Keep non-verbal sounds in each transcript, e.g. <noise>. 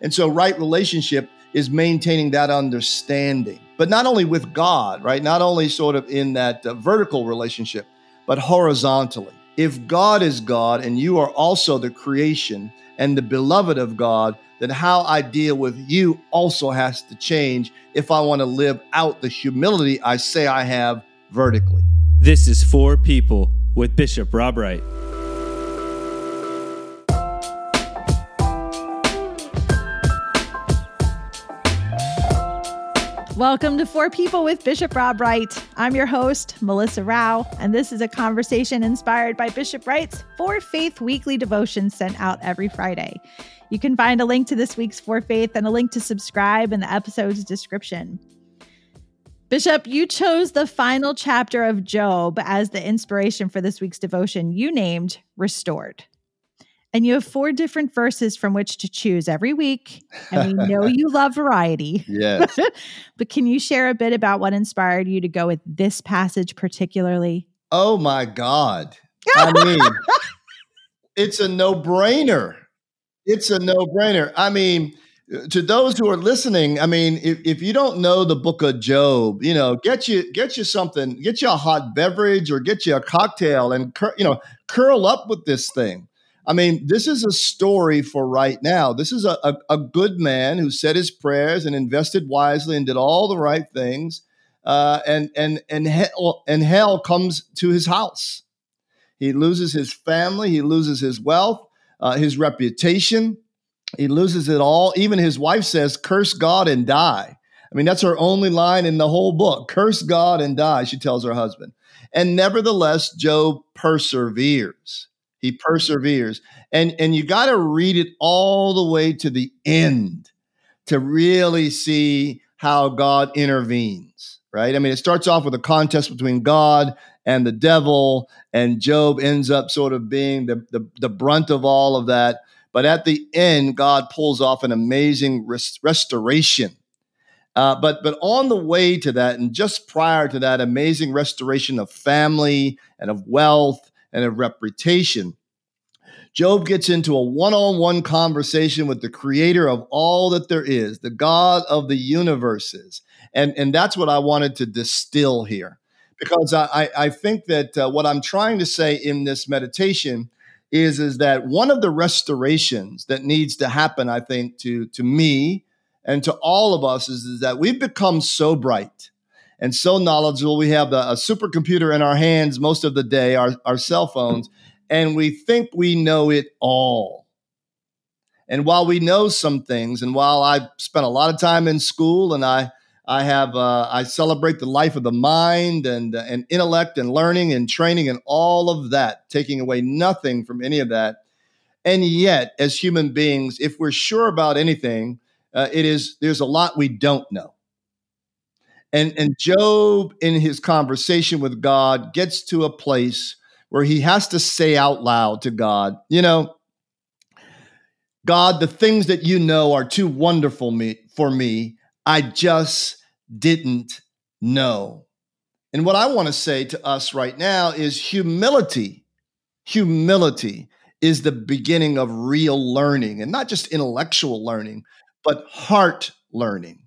And so, right relationship is maintaining that understanding, but not only with God, right? Not only sort of in that uh, vertical relationship, but horizontally. If God is God and you are also the creation and the beloved of God, then how I deal with you also has to change if I want to live out the humility I say I have vertically. This is For People with Bishop Rob Wright. Welcome to For People with Bishop Rob Wright. I'm your host, Melissa Rao, and this is a conversation inspired by Bishop Wright's For Faith weekly devotions sent out every Friday. You can find a link to this week's For Faith and a link to subscribe in the episode's description. Bishop, you chose the final chapter of Job as the inspiration for this week's devotion you named Restored. And you have four different verses from which to choose every week. And we know you <laughs> love variety. Yes. <laughs> but can you share a bit about what inspired you to go with this passage particularly? Oh my God. <laughs> I mean, it's a no brainer. It's a no brainer. I mean, to those who are listening, I mean, if, if you don't know the book of Job, you know, get you get you something, get you a hot beverage or get you a cocktail and cur- you know, curl up with this thing. I mean, this is a story for right now. This is a, a, a, good man who said his prayers and invested wisely and did all the right things. Uh, and and and hell, and hell comes to his house. He loses his family. He loses his wealth, uh, his reputation. He loses it all. Even his wife says, "Curse God and die." I mean, that's her only line in the whole book. Curse God and die, she tells her husband. And nevertheless, Job perseveres. He perseveres. And and you got to read it all the way to the end to really see how God intervenes, right? I mean, it starts off with a contest between God and the devil, and Job ends up sort of being the, the, the brunt of all of that. But at the end, God pulls off an amazing res- restoration. Uh, but but on the way to that, and just prior to that amazing restoration of family and of wealth and a reputation. Job gets into a one on one conversation with the creator of all that there is, the God of the universes. And, and that's what I wanted to distill here. Because I, I think that uh, what I'm trying to say in this meditation is, is that one of the restorations that needs to happen, I think, to, to me and to all of us is, is that we've become so bright and so knowledgeable. We have the, a supercomputer in our hands most of the day, our, our cell phones, and we think we know it all. And while we know some things, and while I spent a lot of time in school, and I I have uh, I celebrate the life of the mind and uh, and intellect and learning and training and all of that, taking away nothing from any of that. And yet, as human beings, if we're sure about anything, uh, it is there's a lot we don't know. And, and Job, in his conversation with God, gets to a place where he has to say out loud to God, you know, God, the things that you know are too wonderful me, for me. I just didn't know. And what I want to say to us right now is humility. Humility is the beginning of real learning and not just intellectual learning, but heart learning.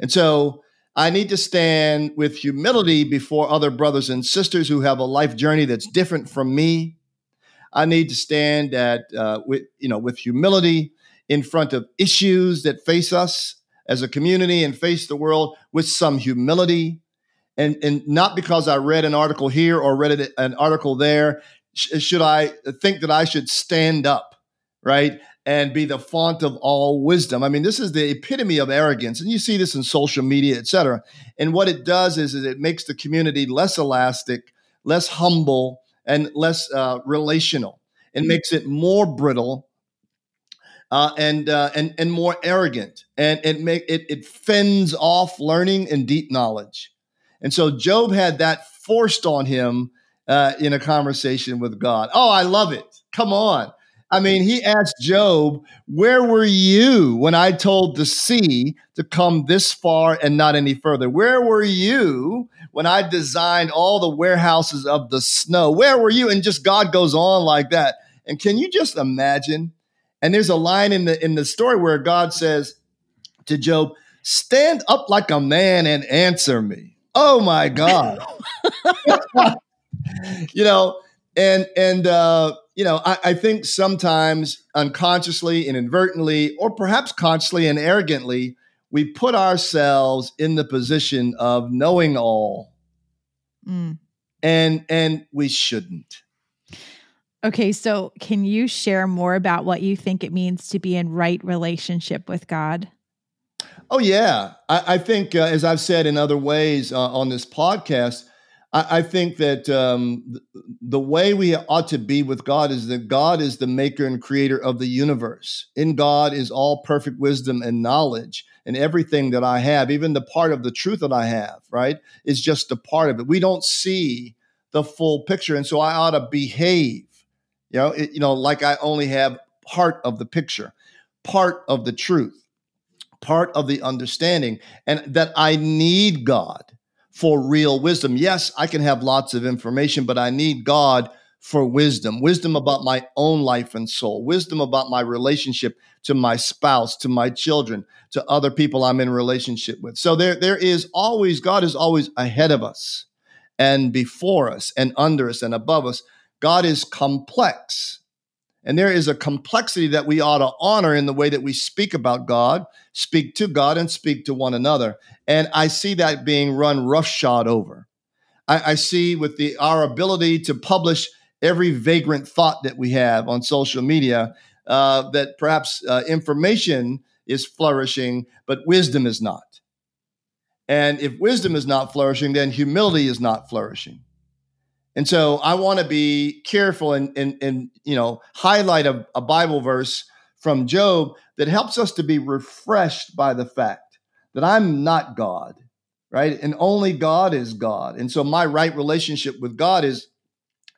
And so I need to stand with humility before other brothers and sisters who have a life journey that's different from me. I need to stand at uh, with you know with humility in front of issues that face us as a community and face the world with some humility, and and not because I read an article here or read an article there should I think that I should stand up, right? And be the font of all wisdom. I mean, this is the epitome of arrogance, and you see this in social media, et cetera. And what it does is, is it makes the community less elastic, less humble, and less uh, relational. It makes it more brittle uh, and uh, and and more arrogant, and it make it it fends off learning and deep knowledge. And so Job had that forced on him uh, in a conversation with God. Oh, I love it. Come on. I mean, he asked Job, Where were you when I told the sea to come this far and not any further? Where were you when I designed all the warehouses of the snow? Where were you? And just God goes on like that. And can you just imagine And there's a line in the in the story where God says to Job, "Stand up like a man and answer me." Oh my God. <laughs> <laughs> you know, and and uh, you know, I, I think sometimes unconsciously, inadvertently, or perhaps consciously and arrogantly, we put ourselves in the position of knowing all, mm. and and we shouldn't. Okay, so can you share more about what you think it means to be in right relationship with God? Oh yeah, I, I think uh, as I've said in other ways uh, on this podcast, I, think that um, the way we ought to be with God is that God is the maker and creator of the universe. In God is all perfect wisdom and knowledge. And everything that I have, even the part of the truth that I have, right, is just a part of it. We don't see the full picture. And so I ought to behave, you know, it, you know, like I only have part of the picture, part of the truth, part of the understanding, and that I need God for real wisdom. Yes, I can have lots of information, but I need God for wisdom wisdom about my own life and soul, wisdom about my relationship to my spouse, to my children, to other people I'm in relationship with. So there, there is always, God is always ahead of us and before us and under us and above us. God is complex. And there is a complexity that we ought to honor in the way that we speak about God, speak to God, and speak to one another. And I see that being run roughshod over. I, I see with the our ability to publish every vagrant thought that we have on social media uh, that perhaps uh, information is flourishing, but wisdom is not. And if wisdom is not flourishing, then humility is not flourishing. And so I want to be careful and, and, and you know highlight a, a Bible verse from Job that helps us to be refreshed by the fact that I'm not God, right? And only God is God. And so my right relationship with God is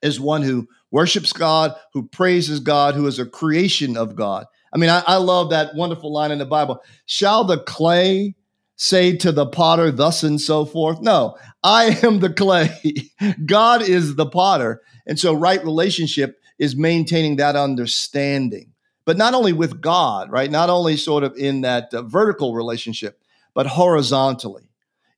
is one who worships God, who praises God, who is a creation of God. I mean, I, I love that wonderful line in the Bible. Shall the clay say to the potter, thus and so forth? No, I am the clay. <laughs> God is the potter. And so, right relationship is maintaining that understanding, but not only with God, right? Not only sort of in that uh, vertical relationship, but horizontally.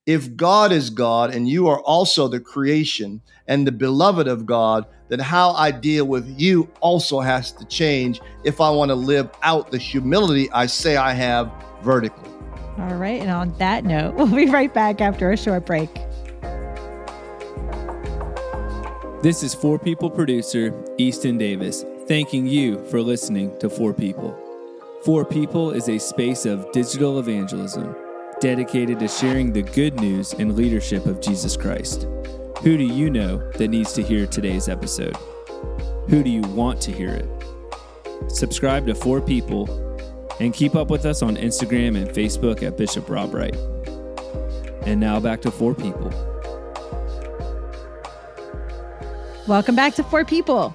If God is God and you are also the creation and the beloved of God, then how I deal with you also has to change if I want to live out the humility I say I have vertically. All right. And on that note, <laughs> we'll be right back after a short break. This is For People producer Easton Davis, thanking you for listening to For People. For People is a space of digital evangelism dedicated to sharing the good news and leadership of Jesus Christ. Who do you know that needs to hear today's episode? Who do you want to hear it? Subscribe to For People and keep up with us on Instagram and Facebook at Bishop Rob Wright. And now back to For People. Welcome back to For People. All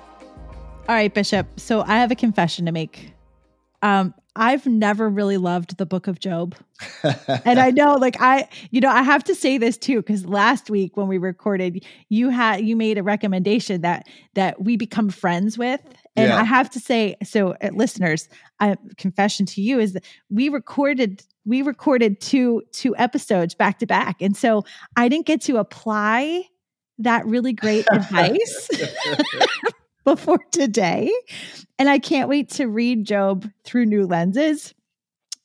right, Bishop. So I have a confession to make. Um, I've never really loved the book of Job. <laughs> and I know like I you know I have to say this too cuz last week when we recorded you had you made a recommendation that that we become friends with and yeah. I have to say so uh, listeners I confession to you is that we recorded we recorded two two episodes back to back and so I didn't get to apply that really great <laughs> advice <laughs> before today. And I can't wait to read Job through new lenses.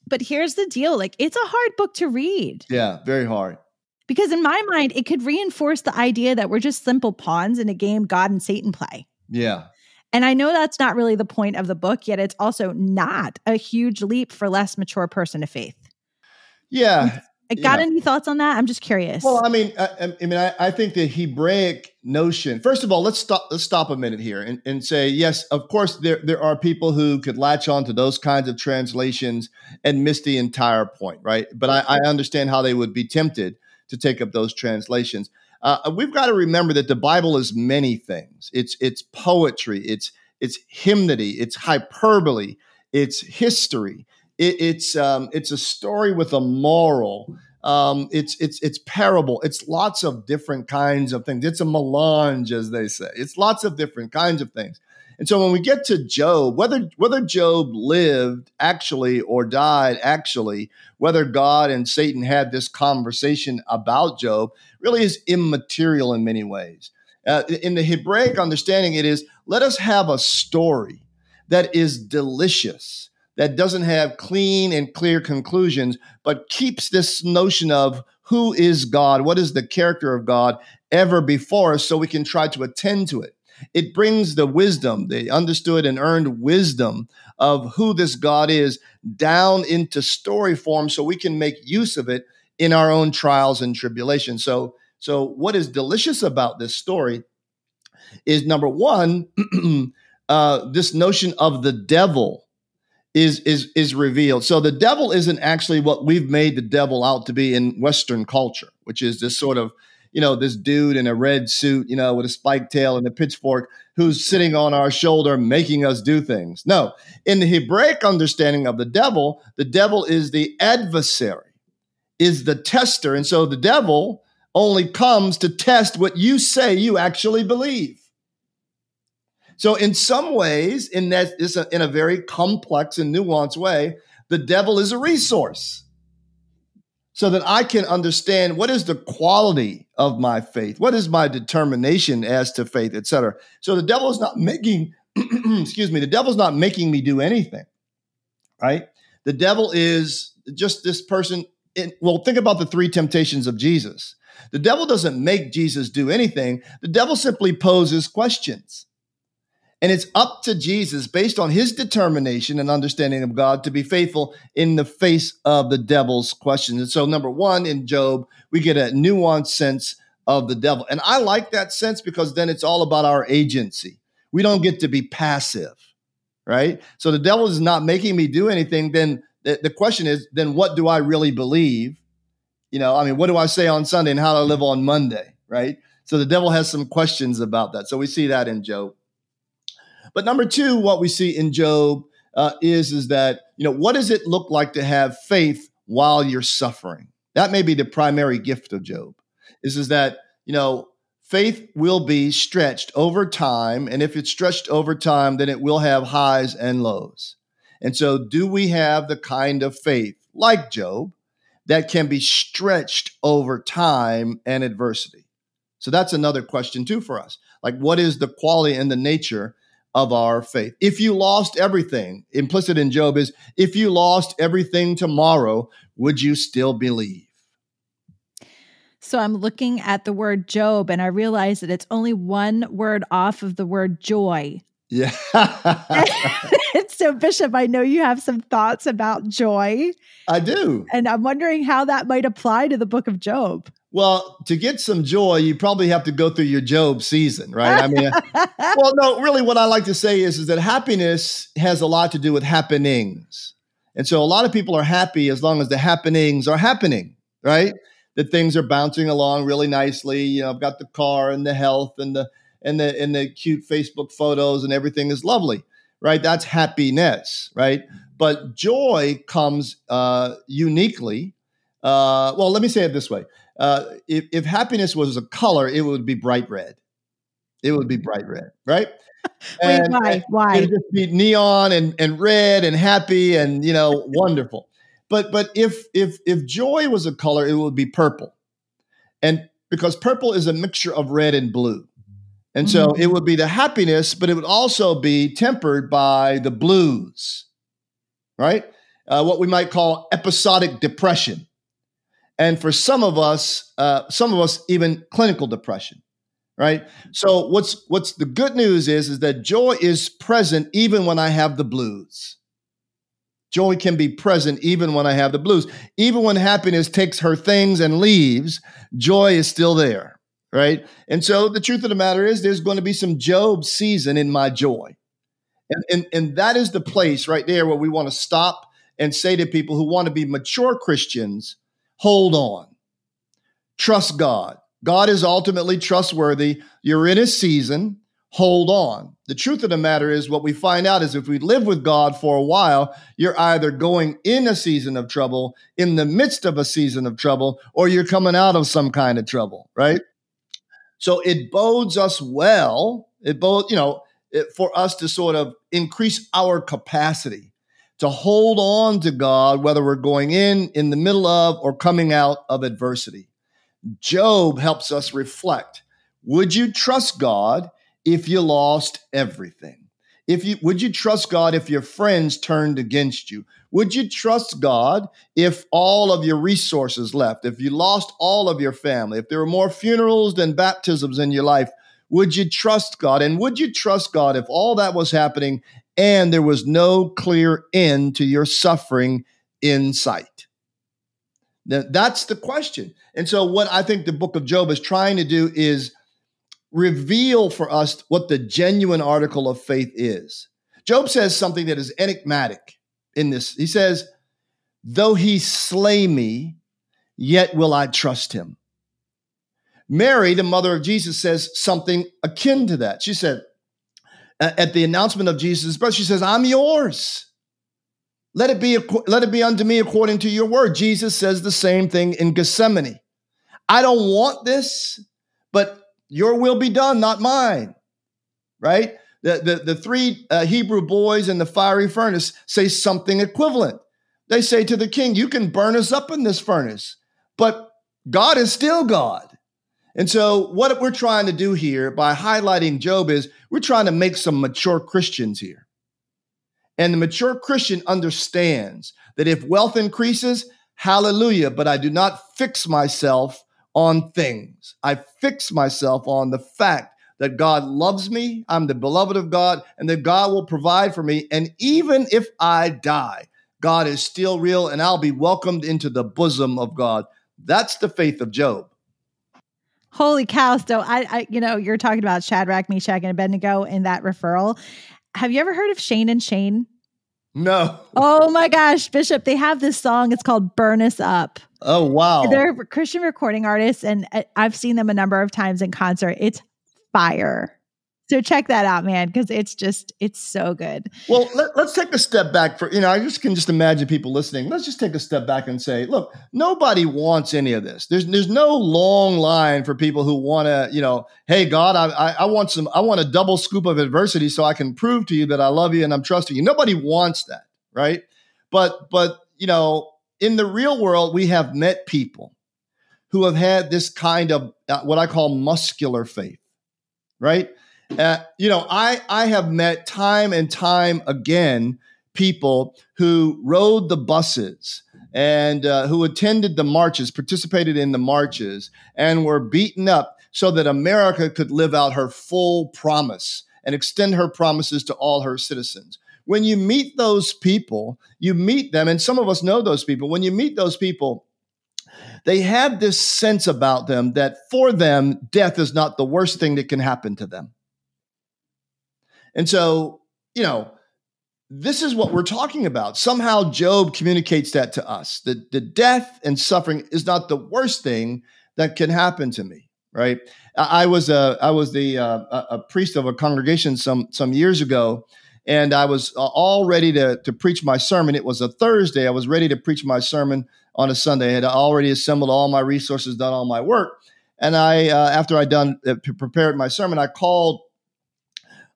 But here's the deal like, it's a hard book to read. Yeah, very hard. Because in my mind, it could reinforce the idea that we're just simple pawns in a game God and Satan play. Yeah. And I know that's not really the point of the book, yet it's also not a huge leap for less mature person of faith. Yeah. I Got yeah. any thoughts on that? I'm just curious. Well, I mean, I, I mean, I, I, think the Hebraic notion. First of all, let's stop. Let's stop a minute here and, and say yes. Of course, there there are people who could latch on to those kinds of translations and miss the entire point, right? But I, I understand how they would be tempted to take up those translations. Uh, we've got to remember that the Bible is many things. It's it's poetry. It's it's hymnody. It's hyperbole. It's history. It, it's um, it's a story with a moral. Um, it's it's it's parable. It's lots of different kinds of things. It's a melange, as they say. It's lots of different kinds of things. And so when we get to Job, whether whether Job lived actually or died actually, whether God and Satan had this conversation about Job, really is immaterial in many ways. Uh, in the Hebraic understanding, it is let us have a story that is delicious, that doesn't have clean and clear conclusions, but keeps this notion of who is God, what is the character of God ever before us, so we can try to attend to it. It brings the wisdom, the understood and earned wisdom of who this God is down into story form so we can make use of it in our own trials and tribulations. So, so what is delicious about this story is number one, <clears throat> uh, this notion of the devil is is is revealed. So the devil isn't actually what we've made the devil out to be in Western culture, which is this sort of you know, this dude in a red suit, you know, with a spike tail and a pitchfork who's sitting on our shoulder making us do things. No, in the Hebraic understanding of the devil, the devil is the adversary, is the tester. And so the devil only comes to test what you say you actually believe. So, in some ways, in that in a very complex and nuanced way, the devil is a resource so that I can understand what is the quality of my faith, what is my determination as to faith, etc. So the devil is not making, <clears throat> excuse me, the devil's not making me do anything, right? The devil is just this person. In, well, think about the three temptations of Jesus. The devil doesn't make Jesus do anything. The devil simply poses questions. And it's up to Jesus, based on his determination and understanding of God, to be faithful in the face of the devil's questions. And so, number one, in Job, we get a nuanced sense of the devil. And I like that sense because then it's all about our agency. We don't get to be passive, right? So the devil is not making me do anything. Then the, question is, then what do I really believe? You know, I mean, what do I say on Sunday and how do I live on Monday, right? So the devil has some questions about that. So we see that in Job. But number two, what we see in Job uh, is is that you know what does it look like to have faith while you're suffering? That may be the primary gift of Job. Is is that you know faith will be stretched over time, and if it's stretched over time, then it will have highs and lows. And so, do we have the kind of faith like Job that can be stretched over time and adversity? So that's another question too for us. Like, what is the quality and the nature of our faith. If you lost everything, implicit in Job is if you lost everything tomorrow, would you still believe? So I'm looking at the word Job and I realize that it's only one word off of the word joy. Yeah. <laughs> so, Bishop, I know you have some thoughts about joy. I do. And I'm wondering how that might apply to the book of Job. Well, to get some joy, you probably have to go through your Job season, right? I mean, <laughs> well, no, really, what I like to say is, is that happiness has a lot to do with happenings. And so a lot of people are happy as long as the happenings are happening, right? That things are bouncing along really nicely. You know, I've got the car and the health and the and the and the cute Facebook photos and everything is lovely, right? That's happiness, right? But joy comes uh, uniquely. Uh, well, let me say it this way uh, if, if happiness was a color, it would be bright red. It would be bright red, right? <laughs> Wait, and, why? Why? It'd just be neon and, and red and happy and you know <laughs> wonderful. But but if if if joy was a color, it would be purple, and because purple is a mixture of red and blue, and so mm-hmm. it would be the happiness, but it would also be tempered by the blues, right? Uh, what we might call episodic depression and for some of us, uh, some of us even clinical depression, right? So what's what's the good news is is that joy is present even when I have the blues. Joy can be present even when I have the blues. Even when happiness takes her things and leaves, joy is still there, right? And so the truth of the matter is there's going to be some Job season in my joy. And, and, and that is the place right there where we want to stop and say to people who want to be mature Christians, hold on. Trust God. God is ultimately trustworthy. You're in a season, hold on. The truth of the matter is, what we find out is if we live with God for a while, you're either going in a season of trouble, in the midst of a season of trouble, or you're coming out of some kind of trouble, right? So it bodes us well. It bodes, you know, it, for us to sort of increase our capacity to hold on to God, whether we're going in, in the middle of, or coming out of adversity. Job helps us reflect. Would you trust God if you lost everything? If you would you trust God if your friends turned against you? Would you trust God if all of your resources left? If you lost all of your family? If there were more funerals than baptisms in your life? Would you trust God? And would you trust God if all that was happening and there was no clear end to your suffering in sight? That's the question. And so, what I think the book of Job is trying to do is reveal for us what the genuine article of faith is. Job says something that is enigmatic in this. He says, Though he slay me, yet will I trust him. Mary, the mother of Jesus, says something akin to that. She said, at the announcement of Jesus' birth, she says, I'm yours. Let it be, let it be unto me according to your word. Jesus says the same thing in Gethsemane. I don't want this, but your will be done, not mine. Right? The, the, the three uh, Hebrew boys in the fiery furnace say something equivalent. They say to the king, You can burn us up in this furnace, but God is still God. And so, what we're trying to do here by highlighting Job is we're trying to make some mature Christians here. And the mature Christian understands that if wealth increases, hallelujah, but I do not fix myself on things. I fix myself on the fact that God loves me, I'm the beloved of God, and that God will provide for me. And even if I die, God is still real and I'll be welcomed into the bosom of God. That's the faith of Job. Holy cow. So I, I you know, you're talking about Shadrach, Meshach, and Abednego in that referral. Have you ever heard of Shane and Shane? No. Oh my gosh, Bishop, they have this song. It's called Burn Us Up. Oh, wow. They're Christian recording artists, and uh, I've seen them a number of times in concert. It's fire. So check that out, man, because it's just it's so good. Well, let, us take a step back for you know I just can just imagine people listening. Let's just take a step back and say, look, nobody wants any of this. There's there's no long line for people who want to you know, hey God, I, I I want some I want a double scoop of adversity so I can prove to you that I love you and I'm trusting you. Nobody wants that, right? But but you know, in the real world, we have met people who have had this kind of uh, what I call muscular faith, right? Uh, you know, I I have met time and time again people who rode the buses and uh, who attended the marches, participated in the marches, and were beaten up so that America could live out her full promise and extend her promises to all her citizens. When you meet those people, you meet them, and some of us know those people. When you meet those people, they have this sense about them that for them, death is not the worst thing that can happen to them. And so, you know, this is what we're talking about. Somehow Job communicates that to us that the death and suffering is not the worst thing that can happen to me. Right. I was a I was the uh, a priest of a congregation some some years ago, and I was all ready to to preach my sermon. It was a Thursday. I was ready to preach my sermon on a Sunday. I had already assembled all my resources, done all my work, and I uh, after I done uh, prepared my sermon, I called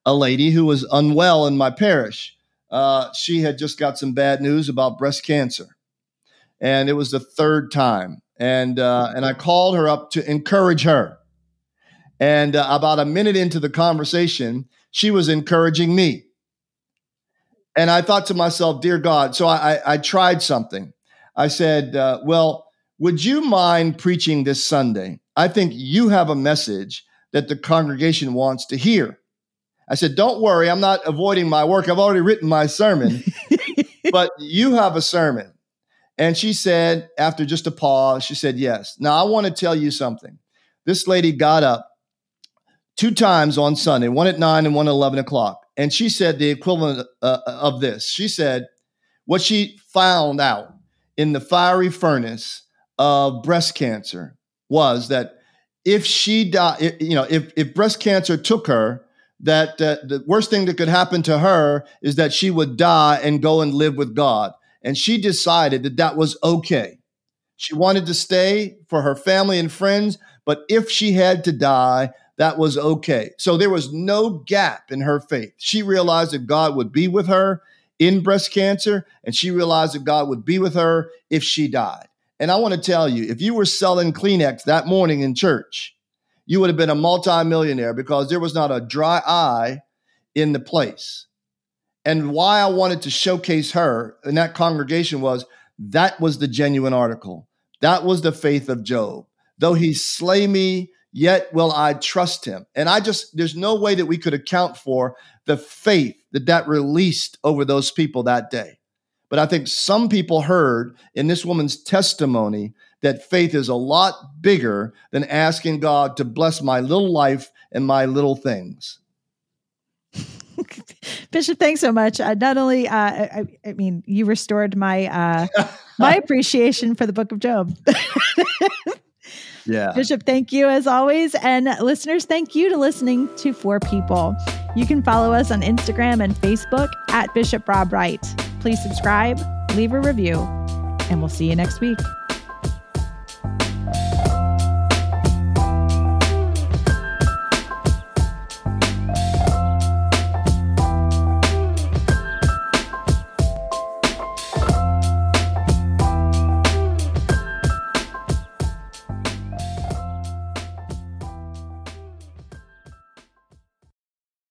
a lady who was unwell in my parish. Uh, she had just got some bad news about breast cancer, and it was the third time. And uh, and I called her up to encourage her. And uh, about a minute into the conversation, she was encouraging me. And I thought to myself, "Dear God," so I, I, I tried something. I said, uh, "Well, would you mind preaching this Sunday? I think you have a message that the congregation wants to hear." I said, Don't worry, I'm not avoiding my work. I've already written my sermon, <laughs> but you have a sermon. And she said, after just a pause, she said, Yes. Now, I want to tell you something. This lady got up two times on Sunday, one at nine and one at 11 o'clock. And she said the equivalent uh, of this. She said, What she found out in the fiery furnace of breast cancer was that if she died, you know, if, if breast cancer took her, that uh, the worst thing that could happen to her is that she would die and go and live with God. And she decided that that was okay. She wanted to stay for her family and friends, but if she had to die, that was okay. So there was no gap in her faith. She realized that God would be with her in breast cancer, and she realized that God would be with her if she died. And I want to tell you, if you were selling Kleenex that morning in church, you would have been a multimillionaire because there was not a dry eye in the place. And why I wanted to showcase her in that congregation was that was the genuine article. That was the faith of Job. Though he slay me, yet will I trust him. And I just, there's no way that we could account for the faith that that released over those people that day. But I think some people heard in this woman's testimony that faith is a lot bigger than asking God to bless my little life and my little things. <laughs> Bishop, thanks so much. Uh, not only, uh, I, I, mean, you restored my uh, <laughs> my appreciation for the Book of Job. <laughs> yeah, Bishop, thank you as always, and listeners, thank you to listening to For People. You can follow us on Instagram and Facebook at Bishop Rob Wright. Please subscribe, leave a review, and we'll see you next week.